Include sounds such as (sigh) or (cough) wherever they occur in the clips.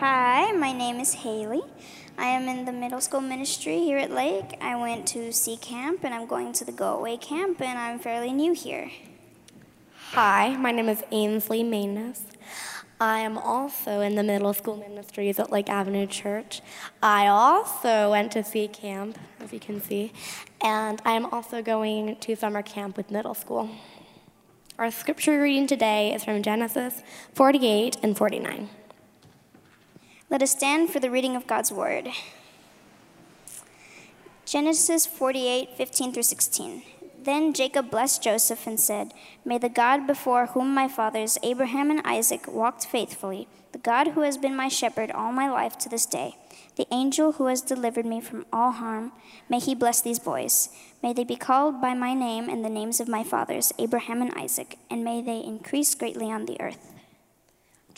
Hi, my name is Haley. I am in the middle school ministry here at Lake. I went to C Camp and I'm going to the Go Away Camp, and I'm fairly new here. Hi, my name is Ainsley Manus. I am also in the middle school ministries at Lake Avenue Church. I also went to C Camp, as you can see, and I am also going to summer camp with middle school. Our scripture reading today is from Genesis 48 and 49. Let us stand for the reading of God's word. Genesis 48, 15 through 16. Then Jacob blessed Joseph and said, May the God before whom my fathers Abraham and Isaac walked faithfully, the God who has been my shepherd all my life to this day, the angel who has delivered me from all harm, may he bless these boys. May they be called by my name and the names of my fathers Abraham and Isaac, and may they increase greatly on the earth.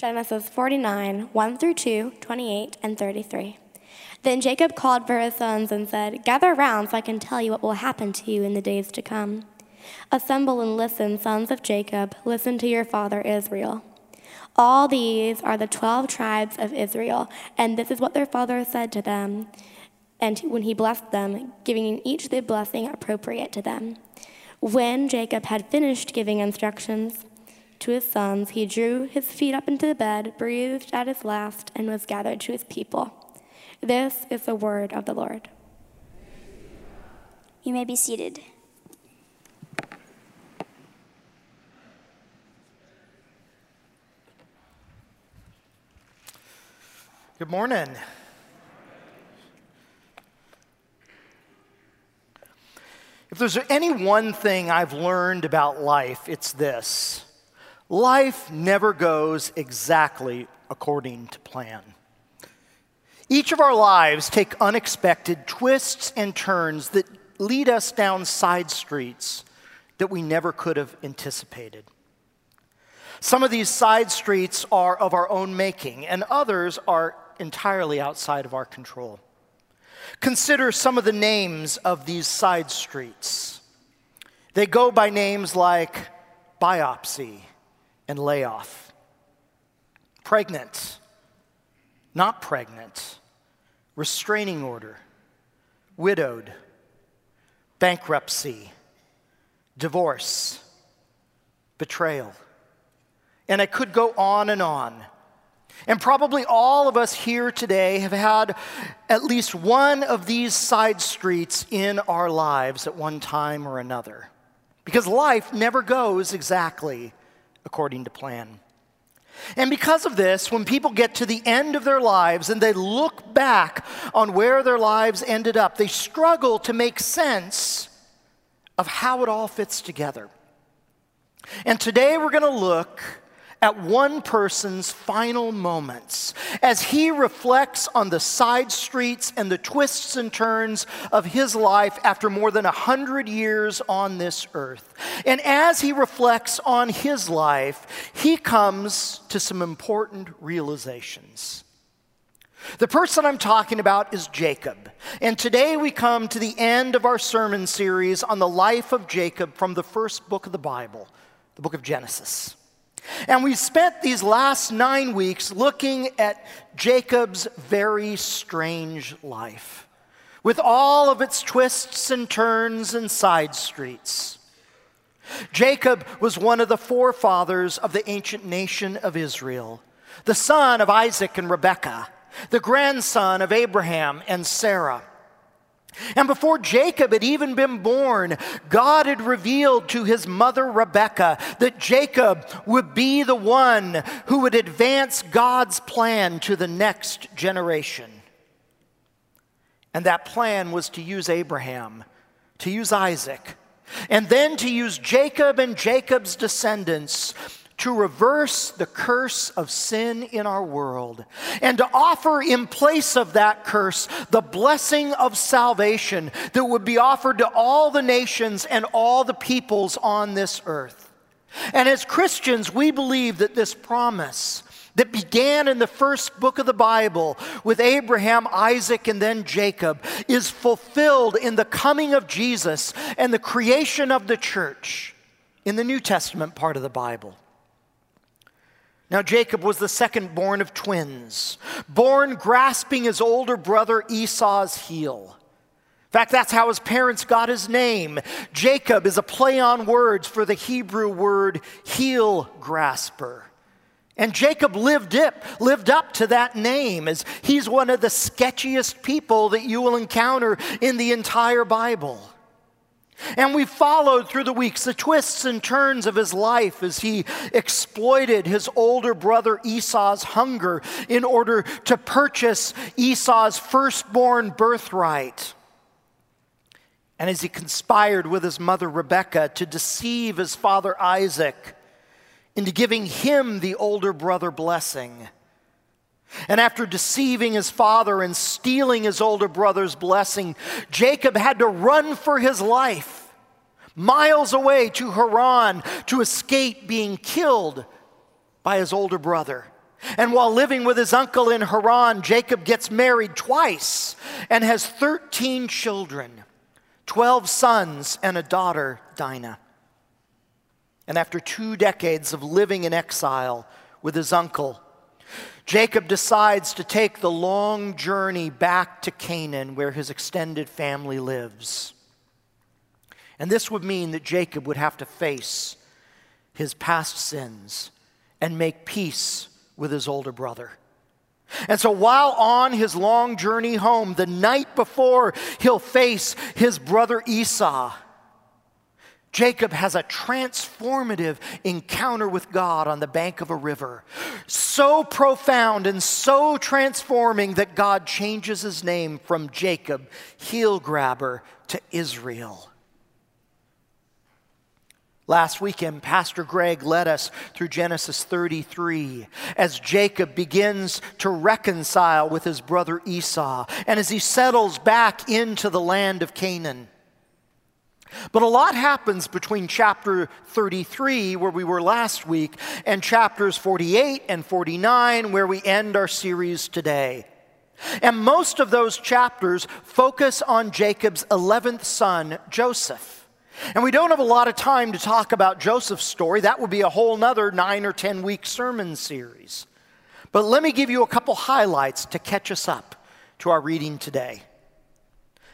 Genesis 49, 1 through 2, 28, and 33. Then Jacob called for his sons and said, Gather round so I can tell you what will happen to you in the days to come. Assemble and listen, sons of Jacob, listen to your father Israel. All these are the twelve tribes of Israel, and this is what their father said to them, and when he blessed them, giving each the blessing appropriate to them. When Jacob had finished giving instructions, to his sons, he drew his feet up into the bed, breathed at his last, and was gathered to his people. This is the word of the Lord. You may be seated. Good morning. If there's any one thing I've learned about life, it's this life never goes exactly according to plan. Each of our lives take unexpected twists and turns that lead us down side streets that we never could have anticipated. Some of these side streets are of our own making, and others are entirely outside of our control. Consider some of the names of these side streets. They go by names like biopsy, and layoff. Pregnant, not pregnant, restraining order, widowed, bankruptcy, divorce, betrayal. And I could go on and on. And probably all of us here today have had at least one of these side streets in our lives at one time or another. Because life never goes exactly according to plan. And because of this, when people get to the end of their lives and they look back on where their lives ended up, they struggle to make sense of how it all fits together. And today we're going to look at one person's final moments as he reflects on the side streets and the twists and turns of his life after more than a hundred years on this earth. And as he reflects on his life, he comes to some important realizations. The person I'm talking about is Jacob. And today we come to the end of our sermon series on the life of Jacob from the first book of the Bible, the book of Genesis. And we spent these last nine weeks looking at Jacob's very strange life, with all of its twists and turns and side streets. Jacob was one of the forefathers of the ancient nation of Israel, the son of Isaac and Rebekah, the grandson of Abraham and Sarah. And before Jacob had even been born, God had revealed to his mother Rebekah that Jacob would be the one who would advance God's plan to the next generation. And that plan was to use Abraham, to use Isaac, and then to use Jacob and Jacob's descendants to reverse the curse of sin in our world and to offer in place of that curse the blessing of salvation that would be offered to all the nations and all the peoples on this earth. And as Christians, we believe that this promise that began in the first book of the Bible with Abraham, Isaac, and then Jacob is fulfilled in the coming of Jesus and the creation of the church in the New Testament part of the Bible. Now, Jacob was the second born of twins, born grasping his older brother Esau's heel. In fact, that's how his parents got his name. Jacob is a play on words for the Hebrew word heel grasper. And Jacob lived up, lived up to that name as he's one of the sketchiest people that you will encounter in the entire Bible. And we followed through the weeks the twists and turns of his life as he exploited his older brother Esau's hunger in order to purchase Esau's firstborn birthright. And as he conspired with his mother Rebekah to deceive his father Isaac into giving him the older brother blessing. And after deceiving his father and stealing his older brother's blessing, Jacob had to run for his life miles away to Haran to escape being killed by his older brother. And while living with his uncle in Haran, Jacob gets married twice and has 13 children 12 sons and a daughter, Dinah. And after two decades of living in exile with his uncle, Jacob decides to take the long journey back to Canaan where his extended family lives. And this would mean that Jacob would have to face his past sins and make peace with his older brother. And so while on his long journey home, the night before he'll face his brother Esau, Jacob has a transformative encounter with God on the bank of a river. So profound and so transforming that God changes his name from Jacob, heel grabber, to Israel. Last weekend, Pastor Greg led us through Genesis 33 as Jacob begins to reconcile with his brother Esau and as he settles back into the land of Canaan. But a lot happens between chapter 33, where we were last week, and chapters 48 and 49, where we end our series today. And most of those chapters focus on Jacob's 11th son, Joseph. And we don't have a lot of time to talk about Joseph's story. That would be a whole nother nine or 10 week sermon series. But let me give you a couple highlights to catch us up to our reading today.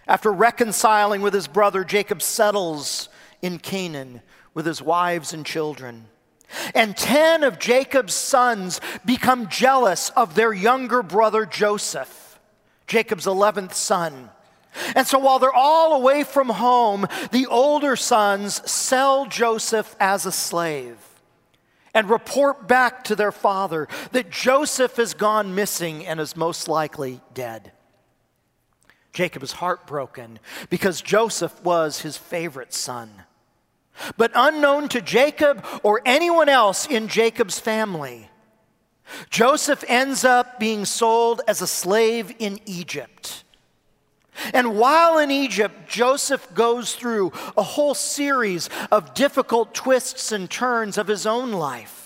After reconciling with his brother, Jacob settles in Canaan with his wives and children. And 10 of Jacob's sons become jealous of their younger brother Joseph, Jacob's 11th son. And so while they're all away from home, the older sons sell Joseph as a slave and report back to their father that Joseph has gone missing and is most likely dead. Jacob is heartbroken because Joseph was his favorite son. But unknown to Jacob or anyone else in Jacob's family, Joseph ends up being sold as a slave in Egypt. And while in Egypt, Joseph goes through a whole series of difficult twists and turns of his own life.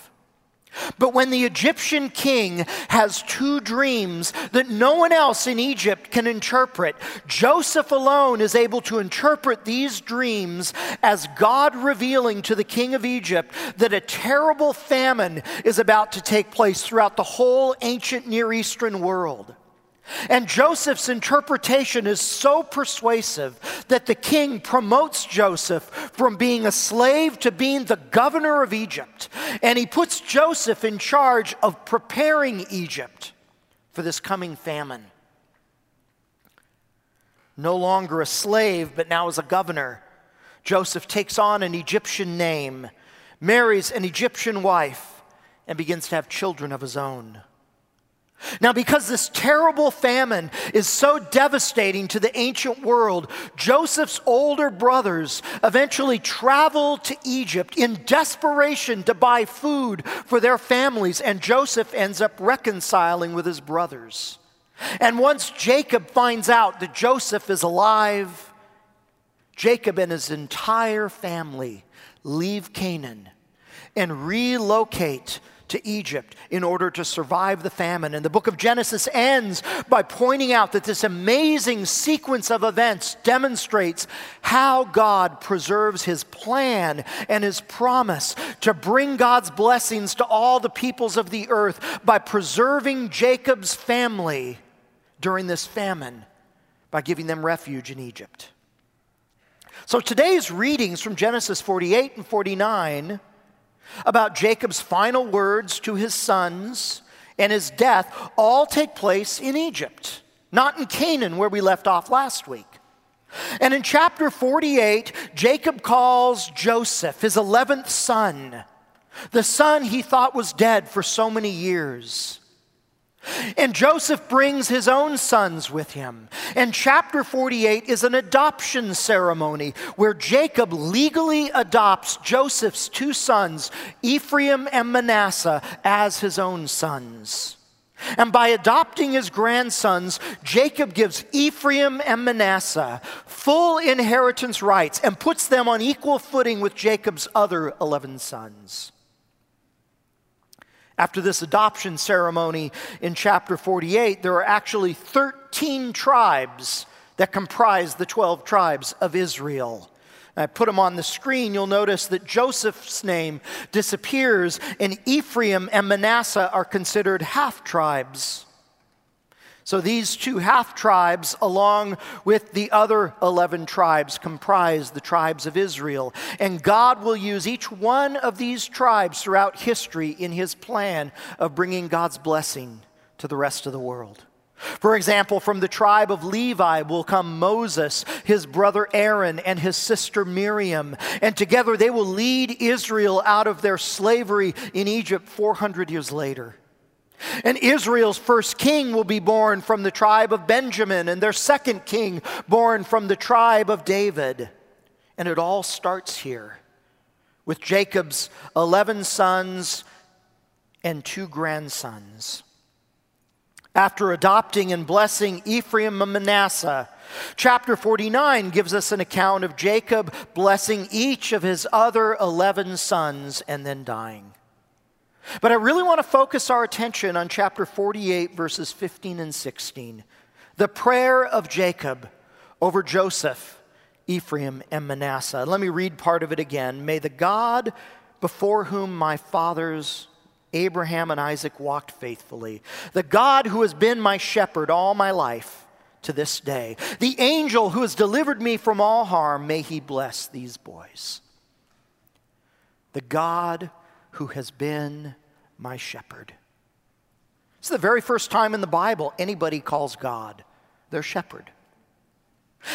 But when the Egyptian king has two dreams that no one else in Egypt can interpret, Joseph alone is able to interpret these dreams as God revealing to the king of Egypt that a terrible famine is about to take place throughout the whole ancient Near Eastern world. And Joseph's interpretation is so persuasive that the king promotes Joseph from being a slave to being the governor of Egypt. And he puts Joseph in charge of preparing Egypt for this coming famine. No longer a slave, but now as a governor, Joseph takes on an Egyptian name, marries an Egyptian wife, and begins to have children of his own. Now, because this terrible famine is so devastating to the ancient world, Joseph's older brothers eventually travel to Egypt in desperation to buy food for their families, and Joseph ends up reconciling with his brothers. And once Jacob finds out that Joseph is alive, Jacob and his entire family leave Canaan and relocate to Egypt in order to survive the famine. And the book of Genesis ends by pointing out that this amazing sequence of events demonstrates how God preserves his plan and his promise to bring God's blessings to all the peoples of the earth by preserving Jacob's family during this famine by giving them refuge in Egypt. So today's readings from Genesis 48 and 49 about Jacob's final words to his sons and his death all take place in Egypt, not in Canaan where we left off last week. And in chapter 48, Jacob calls Joseph, his 11th son, the son he thought was dead for so many years. And Joseph brings his own sons with him. And chapter 48 is an adoption ceremony where Jacob legally adopts Joseph's two sons, Ephraim and Manasseh, as his own sons. And by adopting his grandsons, Jacob gives Ephraim and Manasseh full inheritance rights and puts them on equal footing with Jacob's other 11 sons. After this adoption ceremony in chapter 48, there are actually 13 tribes that comprise the 12 tribes of Israel. I put them on the screen. You'll notice that Joseph's name disappears, and Ephraim and Manasseh are considered half tribes. So these two half tribes, along with the other 11 tribes, comprise the tribes of Israel. And God will use each one of these tribes throughout history in his plan of bringing God's blessing to the rest of the world. For example, from the tribe of Levi will come Moses, his brother Aaron, and his sister Miriam. And together they will lead Israel out of their slavery in Egypt 400 years later. And Israel's first king will be born from the tribe of Benjamin, and their second king born from the tribe of David. And it all starts here with Jacob's 11 sons and two grandsons. After adopting and blessing Ephraim and Manasseh, chapter 49 gives us an account of Jacob blessing each of his other 11 sons and then dying. But I really want to focus our attention on chapter 48, verses 15 and 16. The prayer of Jacob over Joseph, Ephraim, and Manasseh. Let me read part of it again. May the God before whom my fathers, Abraham and Isaac, walked faithfully, the God who has been my shepherd all my life to this day, the angel who has delivered me from all harm, may he bless these boys. The God who has been my shepherd. It's the very first time in the Bible anybody calls God their shepherd.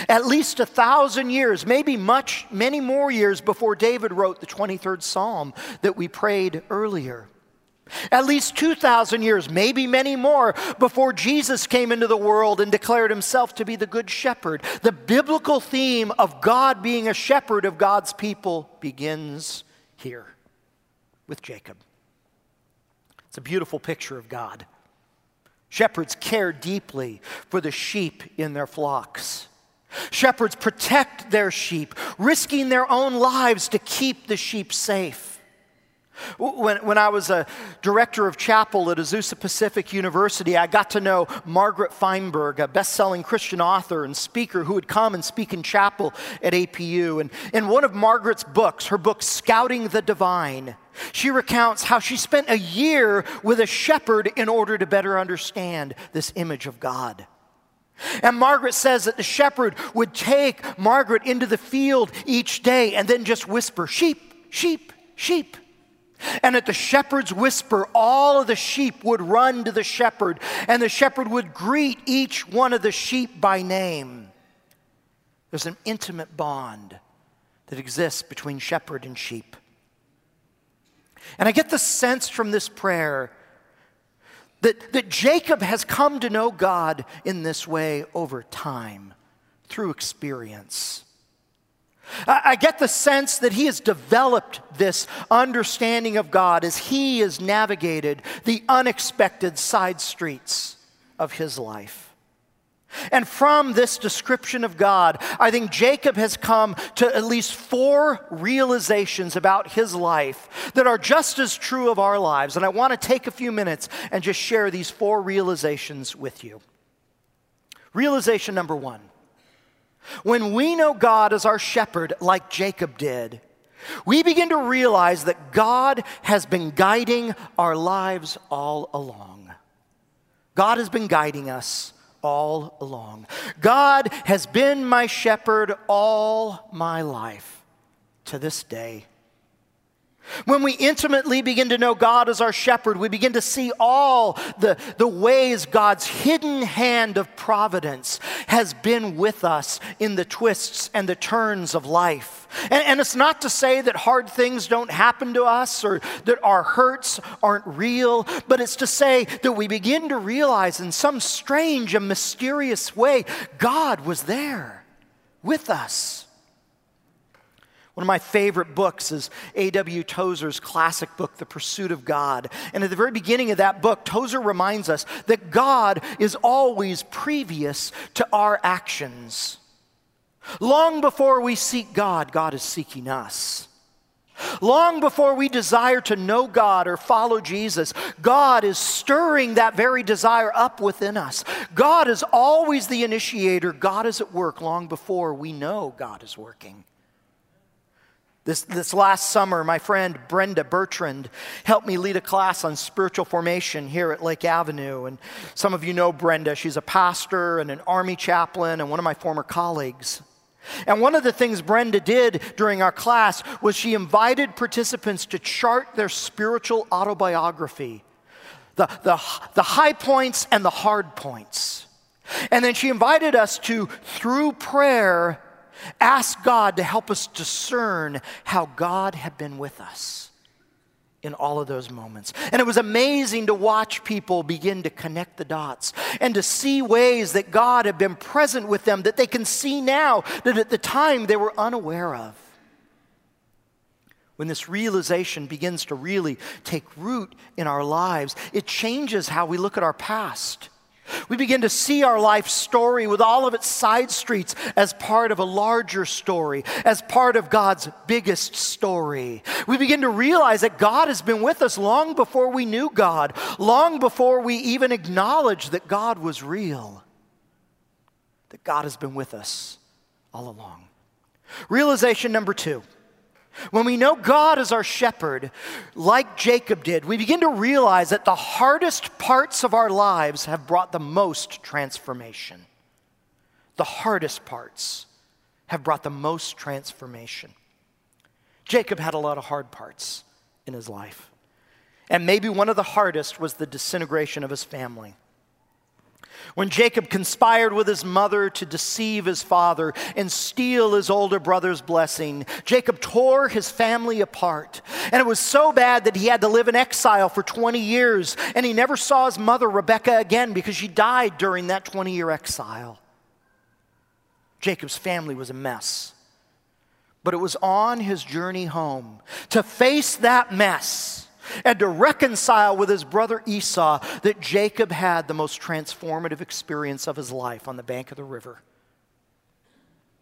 At least a thousand years, maybe much, many more years before David wrote the 23rd Psalm that we prayed earlier. At least 2,000 years, maybe many more, before Jesus came into the world and declared himself to be the Good Shepherd. The biblical theme of God being a shepherd of God's people begins here with Jacob. It's a beautiful picture of God. Shepherds care deeply for the sheep in their flocks. Shepherds protect their sheep, risking their own lives to keep the sheep safe. When, when I was a director of chapel at Azusa Pacific University, I got to know Margaret Feinberg, a best selling Christian author and speaker who would come and speak in chapel at APU. And in one of Margaret's books, her book, Scouting the Divine, she recounts how she spent a year with a shepherd in order to better understand this image of God. And Margaret says that the shepherd would take Margaret into the field each day and then just whisper, Sheep, sheep, sheep. And at the shepherd's whisper, all of the sheep would run to the shepherd, and the shepherd would greet each one of the sheep by name. There's an intimate bond that exists between shepherd and sheep. And I get the sense from this prayer that, that Jacob has come to know God in this way over time through experience. I get the sense that he has developed this understanding of God as he has navigated the unexpected side streets of his life. And from this description of God, I think Jacob has come to at least four realizations about his life that are just as true of our lives. And I want to take a few minutes and just share these four realizations with you. Realization number one when we know God as our shepherd, like Jacob did, we begin to realize that God has been guiding our lives all along. God has been guiding us all along. God has been my shepherd all my life to this day. When we intimately begin to know God as our shepherd, we begin to see all the, the ways God's hidden hand of providence has been with us in the twists and the turns of life. And, and it's not to say that hard things don't happen to us or that our hurts aren't real, but it's to say that we begin to realize in some strange and mysterious way, God was there with us. One of my favorite books is A.W. Tozer's classic book, The Pursuit of God. And at the very beginning of that book, Tozer reminds us that God is always previous to our actions. Long before we seek God, God is seeking us. Long before we desire to know God or follow Jesus, God is stirring that very desire up within us. God is always the initiator. God is at work long before we know God is working. This, this last summer, my friend Brenda Bertrand helped me lead a class on spiritual formation here at Lake Avenue. And some of you know Brenda. She's a pastor and an army chaplain and one of my former colleagues. And one of the things Brenda did during our class was she invited participants to chart their spiritual autobiography the, the, the high points and the hard points. And then she invited us to, through prayer, Ask God to help us discern how God had been with us in all of those moments. And it was amazing to watch people begin to connect the dots and to see ways that God had been present with them that they can see now that at the time they were unaware of. When this realization begins to really take root in our lives, it changes how we look at our past. We begin to see our life story with all of its side streets as part of a larger story, as part of God's biggest story. We begin to realize that God has been with us long before we knew God, long before we even acknowledged that God was real, that God has been with us all along. Realization number two when we know God is our shepherd, like Jacob did, we begin to realize that the hardest parts of our lives have brought the most transformation. The hardest parts have brought the most transformation. Jacob had a lot of hard parts in his life. And maybe one of the hardest was the disintegration of his family. When Jacob conspired with his mother to deceive his father and steal his older brother's blessing, Jacob tore his family apart. And it was so bad that he had to live in exile for 20 years. And he never saw his mother, Rebekah, again because she died during that 20 year exile. Jacob's family was a mess. But it was on his journey home to face that mess and to reconcile with his brother Esau that Jacob had the most transformative experience of his life on the bank of the river.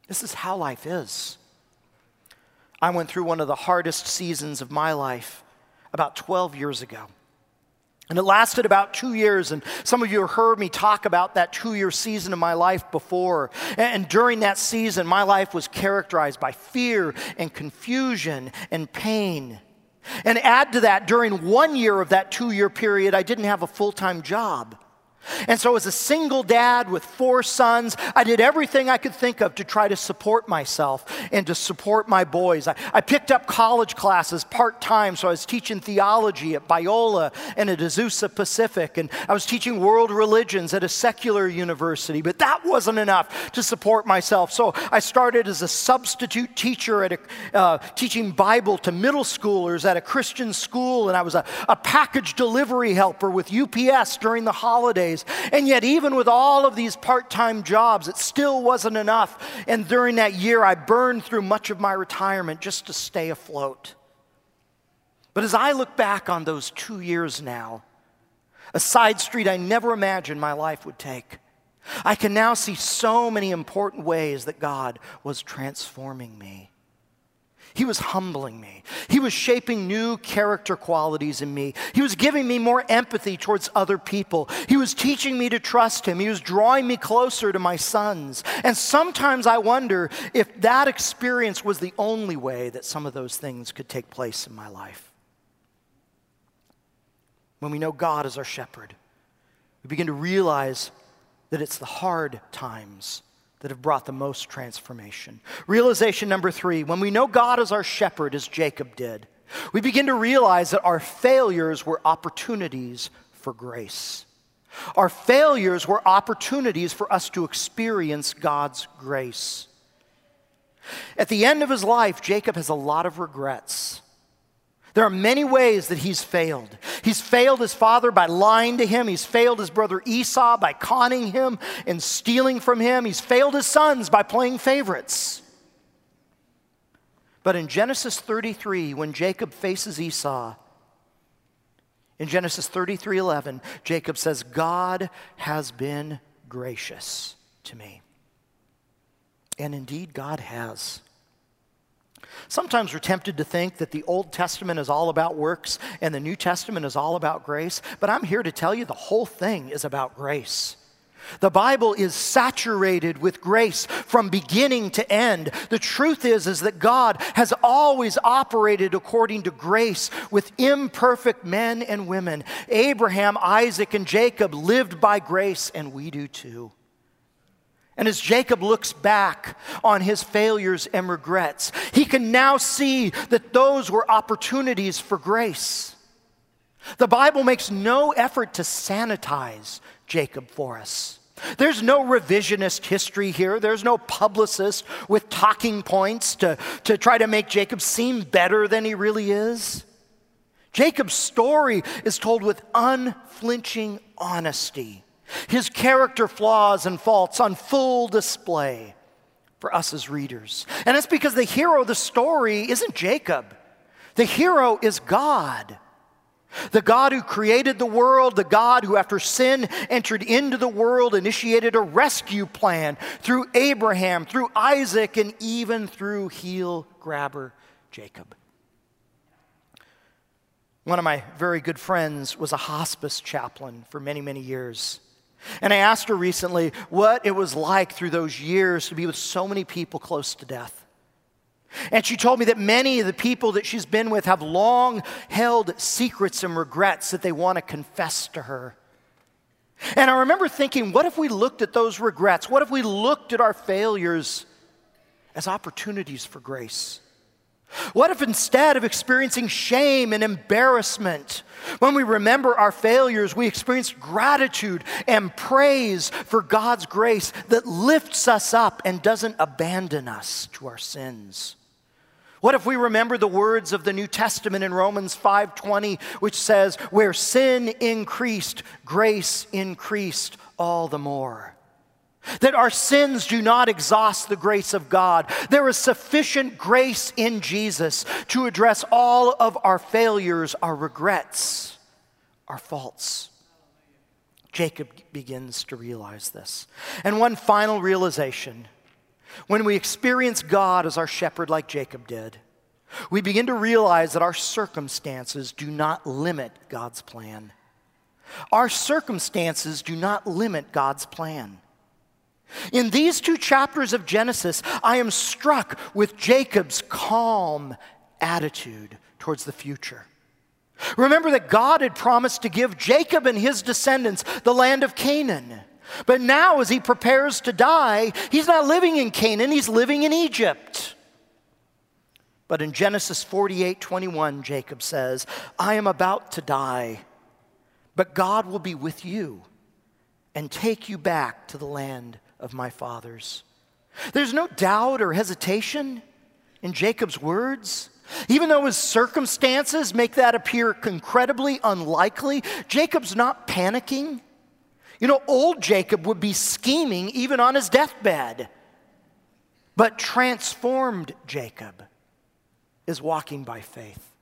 This is how life is. I went through one of the hardest seasons of my life about 12 years ago. And it lasted about two years, and some of you have heard me talk about that two year season of my life before. And during that season, my life was characterized by fear and confusion and pain. And add to that, during one year of that two year period, I didn't have a full time job. And so, as a single dad with four sons, I did everything I could think of to try to support myself and to support my boys. I, I picked up college classes part time, so I was teaching theology at Biola and at Azusa Pacific, and I was teaching world religions at a secular university, but that wasn't enough to support myself. So, I started as a substitute teacher at a, uh, teaching Bible to middle schoolers at a Christian school, and I was a, a package delivery helper with UPS during the holidays days. And yet, even with all of these part time jobs, it still wasn't enough. And during that year, I burned through much of my retirement just to stay afloat. But as I look back on those two years now, a side street I never imagined my life would take, I can now see so many important ways that God was transforming me. He was humbling me. He was shaping new character qualities in me. He was giving me more empathy towards other people. He was teaching me to trust Him. He was drawing me closer to my sons. And sometimes I wonder if that experience was the only way that some of those things could take place in my life. When we know God is our shepherd, we begin to realize that it's the hard times that have brought the most transformation. Realization number three when we know God as our shepherd, as Jacob did, we begin to realize that our failures were opportunities for grace. Our failures were opportunities for us to experience God's grace. At the end of his life, Jacob has a lot of regrets. There are many ways that he's failed. He's failed his father by lying to him. He's failed his brother Esau by conning him and stealing from him. He's failed his sons by playing favorites. But in Genesis 33, when Jacob faces Esau, in Genesis 33 11, Jacob says, God has been gracious to me. And indeed, God has. Sometimes we're tempted to think that the Old Testament is all about works and the New Testament is all about grace, but I'm here to tell you the whole thing is about grace. The Bible is saturated with grace from beginning to end. The truth is is that God has always operated according to grace with imperfect men and women. Abraham, Isaac and Jacob lived by grace and we do too. And as Jacob looks back on his failures and regrets, he can now see that those were opportunities for grace. The Bible makes no effort to sanitize Jacob for us. There's no revisionist history here. There's no publicist with talking points to, to try to make Jacob seem better than he really is. Jacob's story is told with unflinching honesty his character flaws and faults on full display for us as readers. And it's because the hero of the story isn't Jacob, the hero is God. The God who created the world, the God who, after sin entered into the world, initiated a rescue plan through Abraham, through Isaac, and even through heel grabber Jacob. One of my very good friends was a hospice chaplain for many, many years. And I asked her recently what it was like through those years to be with so many people close to death. And she told me that many of the people that she's been with have long held secrets and regrets that they want to confess to her. And I remember thinking, what if we looked at those regrets? What if we looked at our failures as opportunities for grace? What if instead of experiencing shame and embarrassment, when we remember our failures, we experience gratitude and praise for God's grace that lifts us up and doesn't abandon us to our sins? What if we remember the words of the New Testament in Romans 5:20 which says where sin increased grace increased all the more. That our sins do not exhaust the grace of God. There is sufficient grace in Jesus to address all of our failures, our regrets, our faults. Jacob begins to realize this. And one final realization when we experience God as our shepherd, like Jacob did, we begin to realize that our circumstances do not limit God's plan. Our circumstances do not limit God's plan. In these two chapters of Genesis, I am struck with Jacob's calm attitude towards the future. Remember that God had promised to give Jacob and his descendants the land of Canaan. But now, as he prepares to die, he's not living in Canaan, he's living in Egypt. But in Genesis 48 21, Jacob says, I am about to die, but God will be with you and take you back to the land of my fathers. There's no doubt or hesitation in Jacob's words. Even though his circumstances make that appear incredibly unlikely, Jacob's not panicking. You know, old Jacob would be scheming even on his deathbed. But transformed Jacob is walking by faith.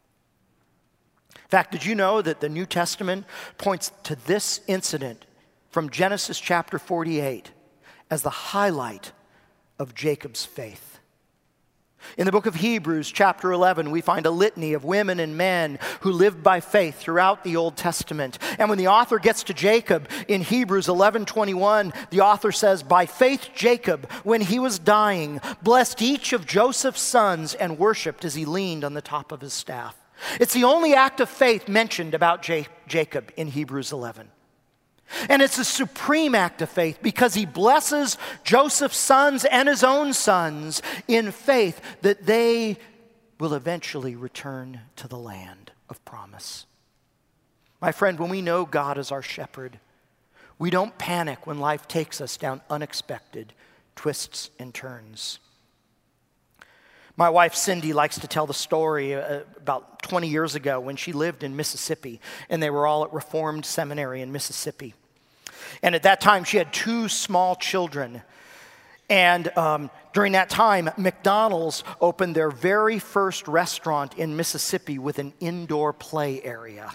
In fact, did you know that the New Testament points to this incident from Genesis chapter 48 as the highlight of Jacob's faith. In the book of Hebrews, chapter 11, we find a litany of women and men who lived by faith throughout the Old Testament. And when the author gets to Jacob in Hebrews 11:21, the author says, "By faith Jacob, when he was dying, blessed each of Joseph's sons and worshiped as he leaned on the top of his staff." It's the only act of faith mentioned about J- Jacob in Hebrews 11. And it's a supreme act of faith because he blesses Joseph's sons and his own sons in faith that they will eventually return to the land of promise. My friend, when we know God is our shepherd, we don't panic when life takes us down unexpected twists and turns. My wife Cindy likes to tell the story uh, about 20 years ago when she lived in Mississippi and they were all at Reformed Seminary in Mississippi. And at that time, she had two small children. And um, during that time, McDonald's opened their very first restaurant in Mississippi with an indoor play area.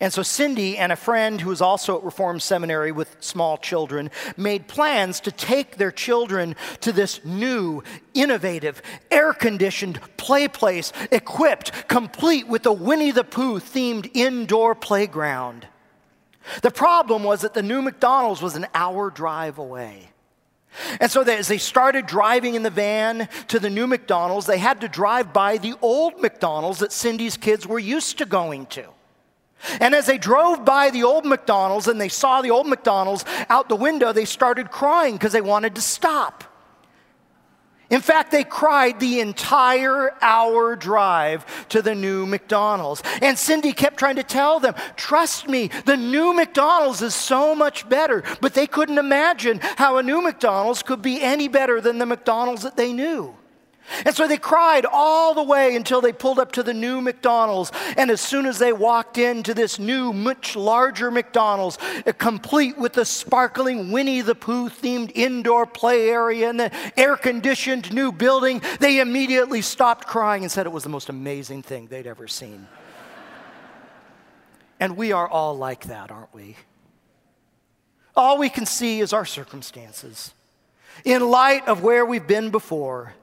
And so Cindy and a friend who was also at Reformed Seminary with small children made plans to take their children to this new, innovative, air conditioned play place equipped, complete with a Winnie the Pooh themed indoor playground. The problem was that the new McDonald's was an hour drive away. And so as they started driving in the van to the new McDonald's, they had to drive by the old McDonald's that Cindy's kids were used to going to. And as they drove by the old McDonald's and they saw the old McDonald's out the window, they started crying because they wanted to stop. In fact, they cried the entire hour drive to the new McDonald's. And Cindy kept trying to tell them, trust me, the new McDonald's is so much better. But they couldn't imagine how a new McDonald's could be any better than the McDonald's that they knew. And so they cried all the way until they pulled up to the new McDonald's. And as soon as they walked into this new, much larger McDonald's, complete with the sparkling Winnie the Pooh themed indoor play area and the air conditioned new building, they immediately stopped crying and said it was the most amazing thing they'd ever seen. (laughs) and we are all like that, aren't we? All we can see is our circumstances. In light of where we've been before,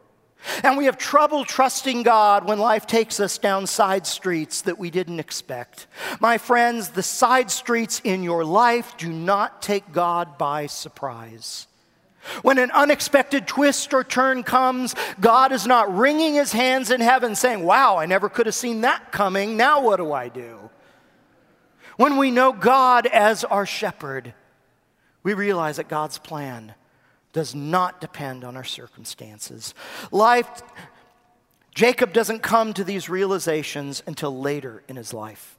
and we have trouble trusting God when life takes us down side streets that we didn't expect. My friends, the side streets in your life do not take God by surprise. When an unexpected twist or turn comes, God is not wringing his hands in heaven saying, Wow, I never could have seen that coming. Now what do I do? When we know God as our shepherd, we realize that God's plan does not depend on our circumstances. Life, Jacob doesn't come to these realizations until later in his life.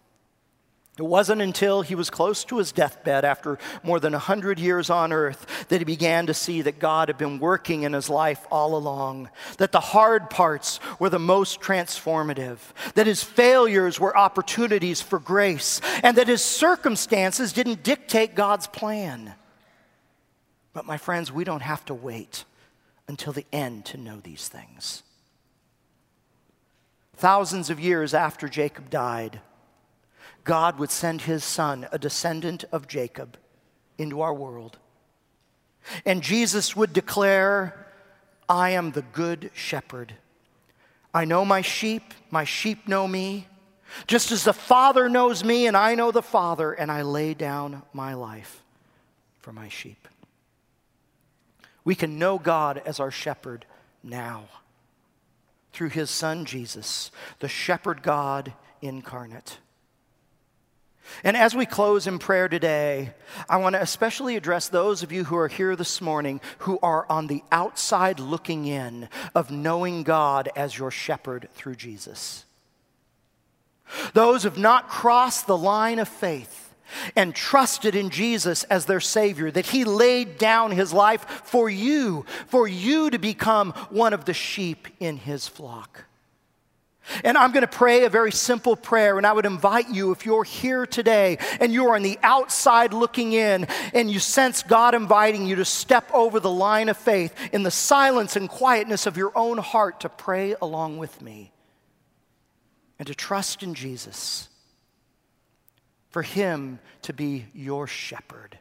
It wasn't until he was close to his deathbed, after more than 100 years on earth, that he began to see that God had been working in his life all along, that the hard parts were the most transformative, that his failures were opportunities for grace, and that his circumstances didn't dictate God's plan. But, my friends, we don't have to wait until the end to know these things. Thousands of years after Jacob died, God would send his son, a descendant of Jacob, into our world. And Jesus would declare, I am the good shepherd. I know my sheep, my sheep know me, just as the Father knows me, and I know the Father, and I lay down my life for my sheep. We can know God as our shepherd now through his son Jesus, the shepherd God incarnate. And as we close in prayer today, I want to especially address those of you who are here this morning who are on the outside looking in of knowing God as your shepherd through Jesus. Those who have not crossed the line of faith and trusted in Jesus as their Savior, that He laid down His life for you, for you to become one of the sheep in His flock. And I'm going to pray a very simple prayer, and I would invite you, if you're here today and you're on the outside looking in, and you sense God inviting you to step over the line of faith in the silence and quietness of your own heart to pray along with me and to trust in Jesus for him to be your shepherd.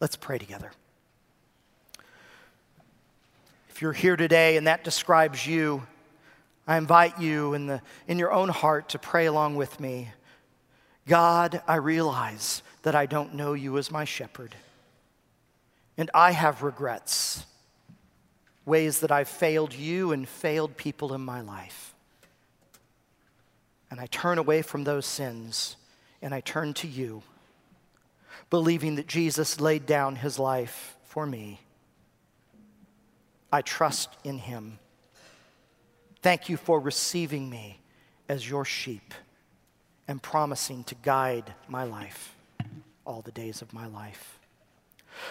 Let's pray together. If you're here today and that describes you, I invite you in, the, in your own heart to pray along with me. God, I realize that I don't know you as my shepherd. And I have regrets, ways that I've failed you and failed people in my life. And I turn away from those sins and I turn to you, believing that Jesus laid down his life for me. I trust in him. Thank you for receiving me as your sheep and promising to guide my life all the days of my life.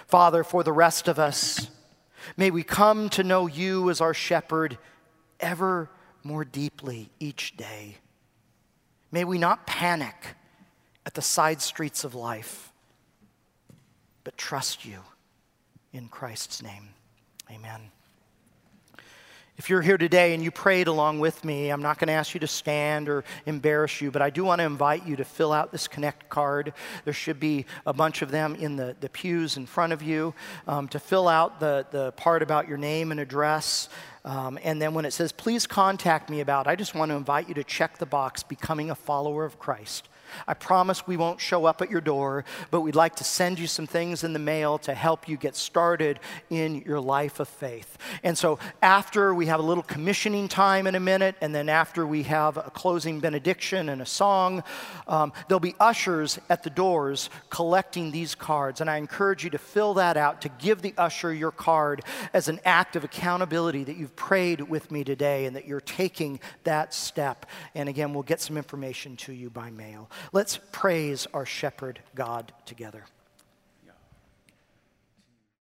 Father, for the rest of us, may we come to know you as our shepherd ever more deeply each day. May we not panic at the side streets of life, but trust you in Christ's name. Amen. If you're here today and you prayed along with me, I'm not going to ask you to stand or embarrass you, but I do want to invite you to fill out this Connect card. There should be a bunch of them in the, the pews in front of you um, to fill out the, the part about your name and address. Um, and then when it says, please contact me about, I just want to invite you to check the box, becoming a follower of Christ. I promise we won't show up at your door, but we'd like to send you some things in the mail to help you get started in your life of faith. And so, after we have a little commissioning time in a minute, and then after we have a closing benediction and a song, um, there'll be ushers at the doors collecting these cards. And I encourage you to fill that out, to give the usher your card as an act of accountability that you've prayed with me today and that you're taking that step. And again, we'll get some information to you by mail. Let's praise our shepherd God together.